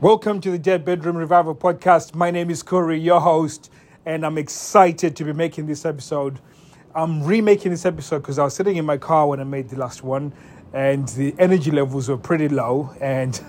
Welcome to the Dead Bedroom Revival podcast. My name is Corey, your host, and I'm excited to be making this episode. I'm remaking this episode because I was sitting in my car when I made the last one, and the energy levels were pretty low. And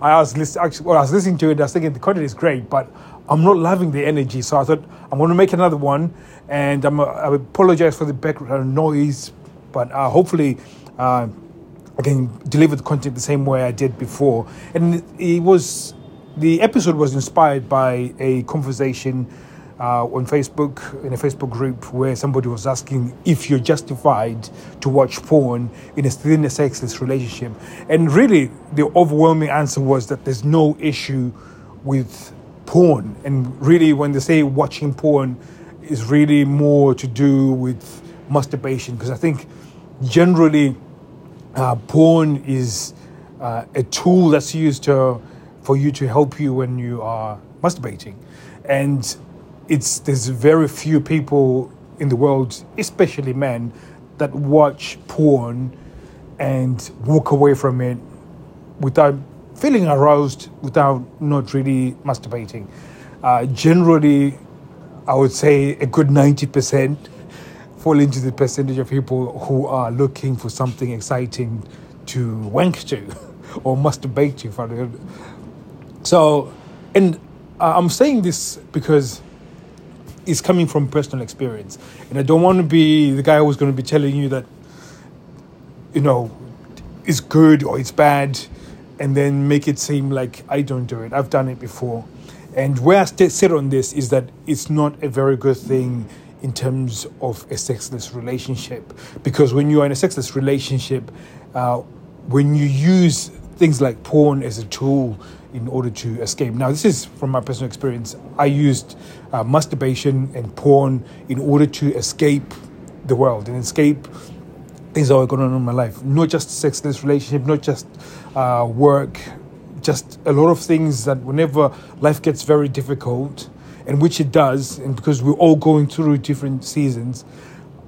I was listening, actually, well, I was listening to it. I was thinking the content is great, but I'm not loving the energy. So I thought I'm going to make another one, and I'm, I apologize for the background noise, but uh, hopefully. Uh, I can deliver the content the same way I did before. And it was the episode was inspired by a conversation uh, on Facebook in a Facebook group where somebody was asking if you're justified to watch porn in a in a sexless relationship, and really the overwhelming answer was that there's no issue with porn, and really when they say watching porn is really more to do with masturbation because I think generally uh, porn is uh, a tool that's used to for you to help you when you are masturbating. And it's there's very few people in the world, especially men, that watch porn and walk away from it without feeling aroused, without not really masturbating. Uh, generally, I would say a good 90% fall into the percentage of people who are looking for something exciting to wank to or masturbate to. So, and uh, I'm saying this because it's coming from personal experience. And I don't want to be the guy who's going to be telling you that, you know, it's good or it's bad and then make it seem like I don't do it. I've done it before. And where I sit on this is that it's not a very good thing in terms of a sexless relationship. Because when you are in a sexless relationship, uh, when you use things like porn as a tool in order to escape. Now, this is from my personal experience. I used uh, masturbation and porn in order to escape the world and escape things that were going on in my life. Not just sexless relationship, not just uh, work, just a lot of things that whenever life gets very difficult, and which it does, and because we're all going through different seasons,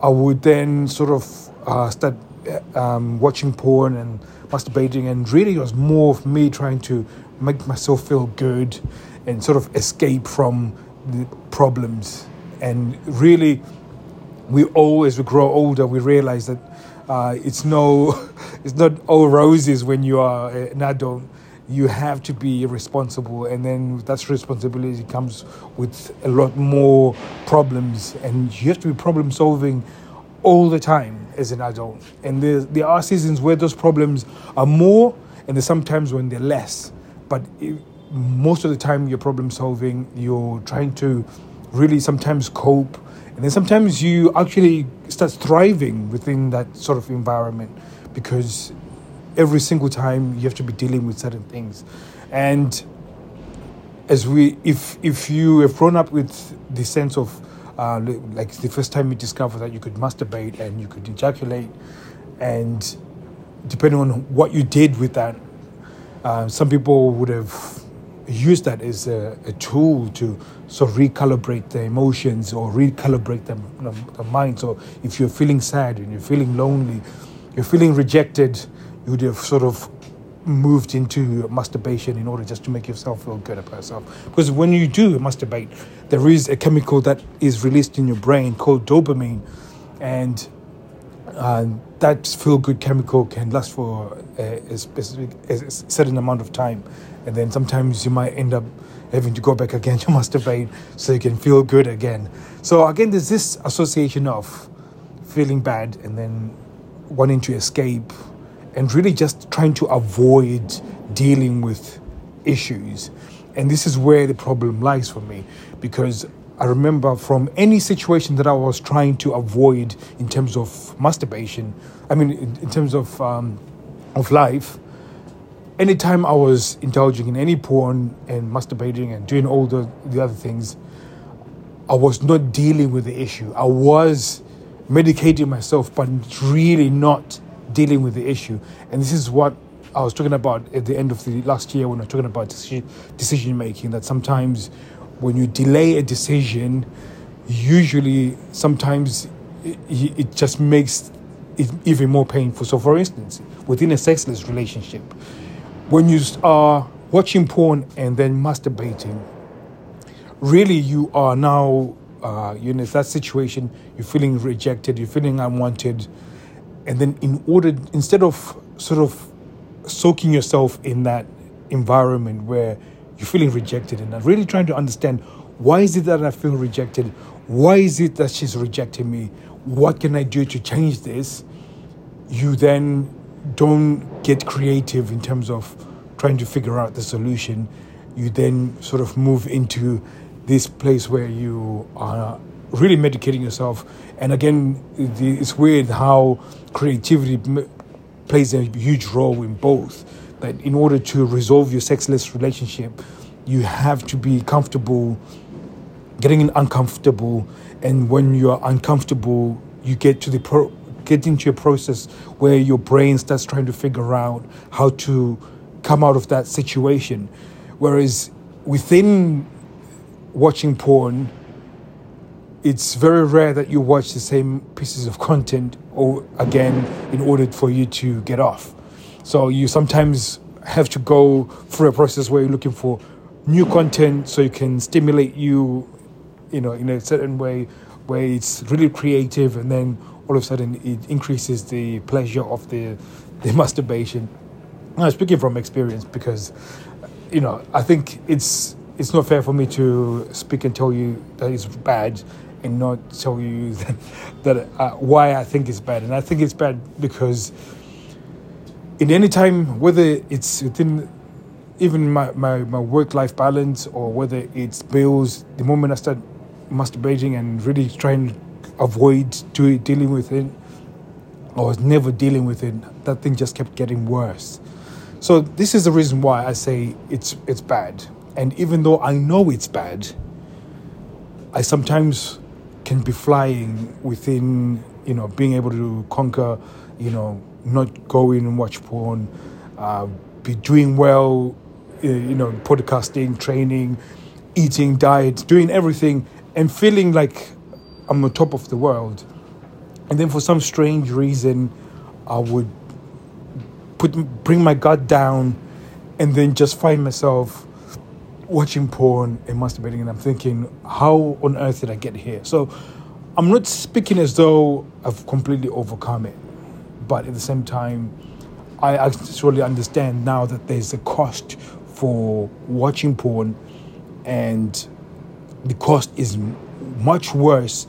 I would then sort of uh, start uh, um, watching porn and masturbating, and really it was more of me trying to make myself feel good and sort of escape from the problems. And really, we all, as we grow older, we realize that uh, it's no, it's not all roses when you are an adult. You have to be responsible, and then that responsibility comes with a lot more problems, and you have to be problem solving all the time as an adult. And there, there are seasons where those problems are more, and there's sometimes when they're less. But it, most of the time, you're problem solving, you're trying to really sometimes cope, and then sometimes you actually start thriving within that sort of environment because every single time you have to be dealing with certain things. And as we, if if you have grown up with the sense of uh, like the first time you discover that you could masturbate and you could ejaculate, and depending on what you did with that, uh, some people would have used that as a, a, tool to sort of recalibrate their emotions or recalibrate the, the, the mind. So if you're feeling sad and you're feeling lonely, you're feeling rejected, you would have sort of moved into masturbation in order just to make yourself feel good about yourself. Because when you do masturbate, there is a chemical that is released in your brain called dopamine, and uh, that feel good chemical can last for a, a specific, a certain amount of time, and then sometimes you might end up having to go back again to masturbate so you can feel good again. So again, there's this association of feeling bad and then wanting to escape and really just trying to avoid dealing with issues. And this is where the problem lies for me because I remember from any situation that I was trying to avoid in terms of masturbation, I mean, in, in terms of, um, of life, anytime I was indulging in any porn and masturbating and doing all the, the other things, I was not dealing with the issue. I was medicating myself, but really not dealing with the issue. And this is what I was talking about at the end of the last year when I was talking about decision making. That sometimes when you delay a decision, usually sometimes it, it just makes it even more painful. So, for instance, within a sexless relationship, when you are watching porn and then masturbating, really you are now uh, you know in that situation you're feeling rejected, you're feeling unwanted, and then in order instead of sort of soaking yourself in that environment where you're feeling rejected and I'm really trying to understand why is it that I feel rejected? Why is it that she's rejecting me? What can I do to change this? You then don't get creative in terms of trying to figure out the solution. You then sort of move into this place where you are really medicating yourself. And again, it's weird how creativity plays a huge role in both. That in order to resolve your sexless relationship, you have to be comfortable getting uncomfortable. And when you're uncomfortable, you get to the pro- get into a process where your brain starts trying to figure out how to come out of that situation. Whereas within watching porn, it's very rare that you watch the same pieces of content or again in order for you to get off. So you sometimes have to go through a process where you're looking for new content so you can stimulate you, you know, in a certain way where it's really creative and then all of a sudden it increases the pleasure of the the masturbation. I'm speaking from experience because you know, I think it's it's not fair for me to speak and tell you that it's bad and not tell you that, that uh, why I think it's bad. And I think it's bad because in any time, whether it's within even my, my, my work life balance or whether it's bills, the moment I start masturbating and really trying to avoid to, dealing with it, I was never dealing with it, that thing just kept getting worse. So this is the reason why I say it's it's bad. And even though I know it's bad, I sometimes can be flying within, you know, being able to conquer, you know, not going and watch porn, uh, be doing well, uh, you know, podcasting, training, eating, diet, doing everything, and feeling like I'm on top of the world. And then for some strange reason, I would put bring my gut down, and then just find myself watching porn and masturbating, and I'm thinking, how on earth did I get here? So I'm not speaking as though I've completely overcome it, but at the same time, I actually understand now that there's a cost for watching porn, and the cost is much worse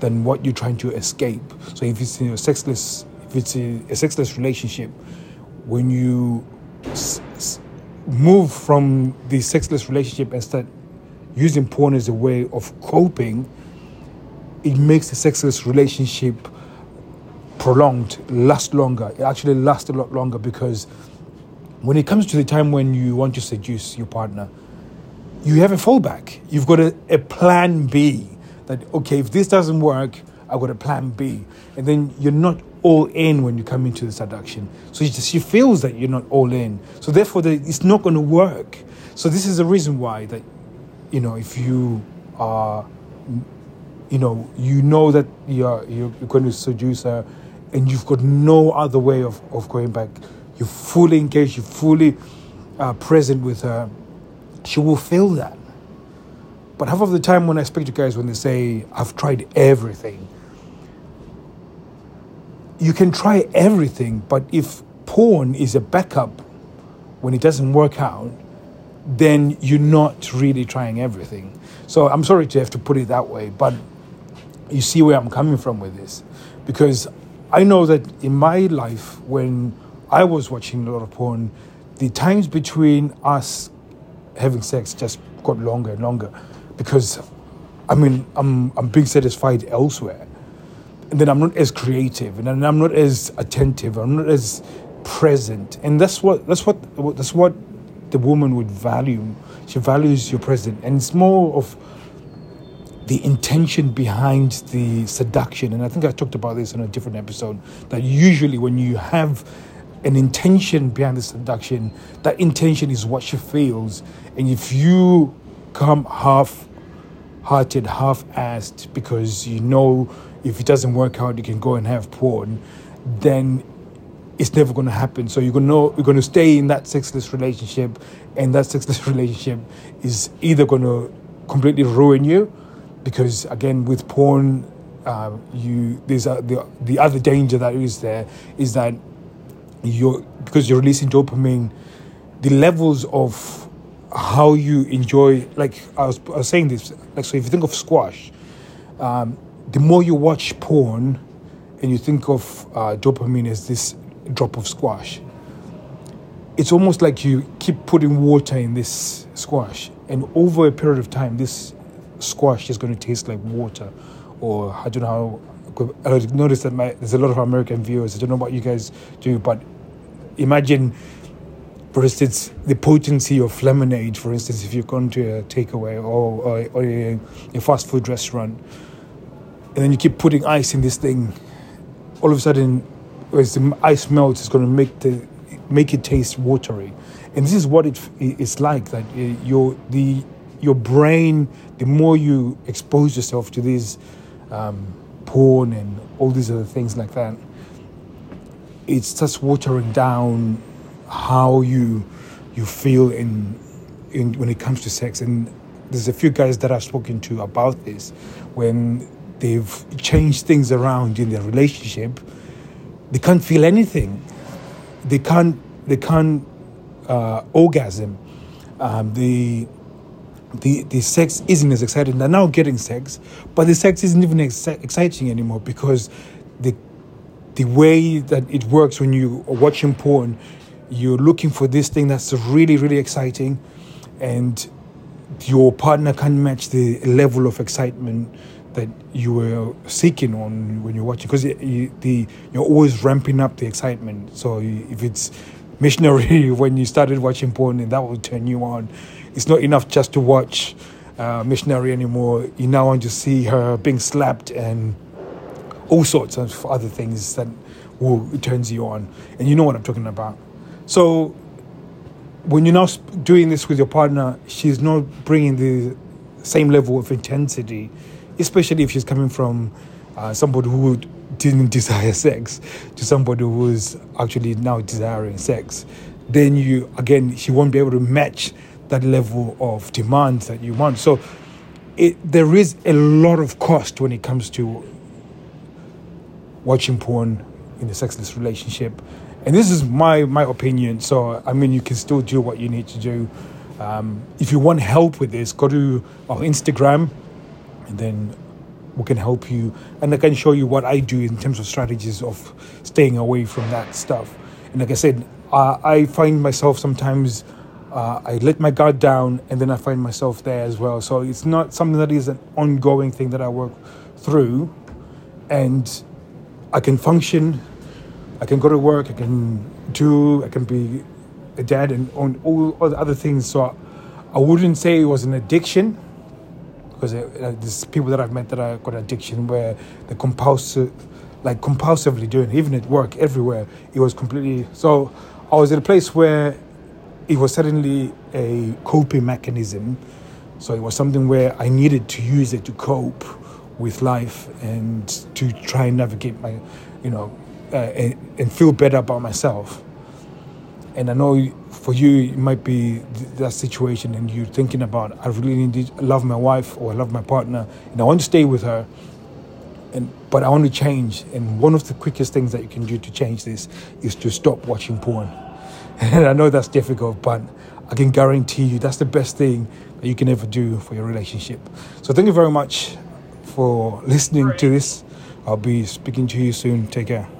than what you're trying to escape. So if it's a sexless, if it's a, a sexless relationship, when you s- s- move from the sexless relationship and start using porn as a way of coping, it makes the sexless relationship prolonged, last longer. It actually lasts a lot longer because when it comes to the time when you want to seduce your partner, you have a fallback. You've got a, a plan B that, okay, if this doesn't work, I've got a plan B. And then you're not all in when you come into the seduction. So she, feels that you're not all in. So therefore, the, it's not going to work. So this is the reason why that, you know, if you are, you know, you know that you're, you're going to seduce her and you've got no other way of, of going back. You're fully engaged, you're fully uh, present with her. She will feel that. But half of the time when I speak to guys, when they say, I've tried everything, you can try everything, but if porn is a backup when it doesn't work out, then you're not really trying everything. So I'm sorry to have to put it that way, but you see where I'm coming from with this. Because I know that in my life, when I was watching a lot of porn, the times between us having sex just got longer and longer because I mean I'm I'm being satisfied elsewhere and then I'm not as creative, and I'm not as attentive, I'm not as present, and that's what that's what that's what the woman would value. She values your presence, and it's more of the intention behind the seduction. And I think I talked about this in a different episode. That usually when you have an intention behind the seduction, that intention is what she feels, and if you come half hearted, half assed because you know if it doesn't work out, you can go and have porn, then it's never going to happen. So you're going to you're going to stay in that sexless relationship, and that sexless relationship is either going to completely ruin you, because again with porn, uh, you there's a, the the other danger that is there is that you're because you're releasing dopamine, the levels of how you enjoy like I was, I was saying this like so if you think of squash, um, the more you watch porn, and you think of uh, dopamine as this drop of squash. It's almost like you keep putting water in this squash, and over a period of time, this squash is going to taste like water. Or I don't know how. I noticed that my, there's a lot of American viewers. I don't know what you guys do, but imagine, for instance, the potency of lemonade. For instance, if you're going to a takeaway or, or, or a, a fast food restaurant, and then you keep putting ice in this thing, all of a sudden as the ice melts, it's going to make the make it taste watery, and this is what it's like that uh, your the your brain, the more you expose yourself to these um, porn and all these other things like that, it starts watering down how you you feel in in when it comes to sex. And there's a few guys that I've spoken to about this when they've changed things around in their relationship they can't feel anything. They can't. They can't uh, orgasm. Um, the the the sex isn't as exciting. They're now getting sex, but the sex isn't even ex- exciting anymore because the the way that it works when you are watching porn, you're looking for this thing that's really really exciting, and your partner can't match the level of excitement that you were seeking on when you're watching because you, you're always ramping up the excitement. So if it's missionary when you started watching porn, and that will turn you on. It's not enough just to watch uh, missionary anymore. You now want to see her being slapped and all sorts of other things that will turns you on, and you know what I'm talking about. So when you're now doing this with your partner, she's not bringing the same level of intensity especially if she's coming from uh, somebody who didn't desire sex to somebody who's actually now desiring sex, then you again she won't be able to match that level of demand that you want. So it, there is a lot of cost when it comes to watching porn in a sexless relationship. And this is my, my opinion. So, I mean, you can still do what you need to do. Um, if you want help with this, go to our Instagram and then we can help you and I can show you what I do in terms of strategies of staying away from that stuff. And like I said, I find myself sometimes uh, I let my guard down and then I find myself there as well. So it's not something that is an ongoing thing that I work through and I can function, I can go to work, I can do, I can be a dad and on all, all the other things. So I wouldn't say it was an addiction because uh, there's people that I've met that have got addiction where they compulsive, like compulsively doing, it, even at work, everywhere. It was completely. So I was in a place where it was suddenly a coping mechanism. So it was something where I needed to use it to cope with life and to try and navigate my, you know, uh, and, and feel better about myself. And I know for you, it might be that situation, and you're thinking about, I really need to love my wife or I love my partner, and I want to stay with her, and but I want to change. And one of the quickest things that you can do to change this is to stop watching porn. And I know that's difficult, but I can guarantee you that's the best thing that you can ever do for your relationship. So thank you very much for listening to this. I'll be speaking to you soon. Take care.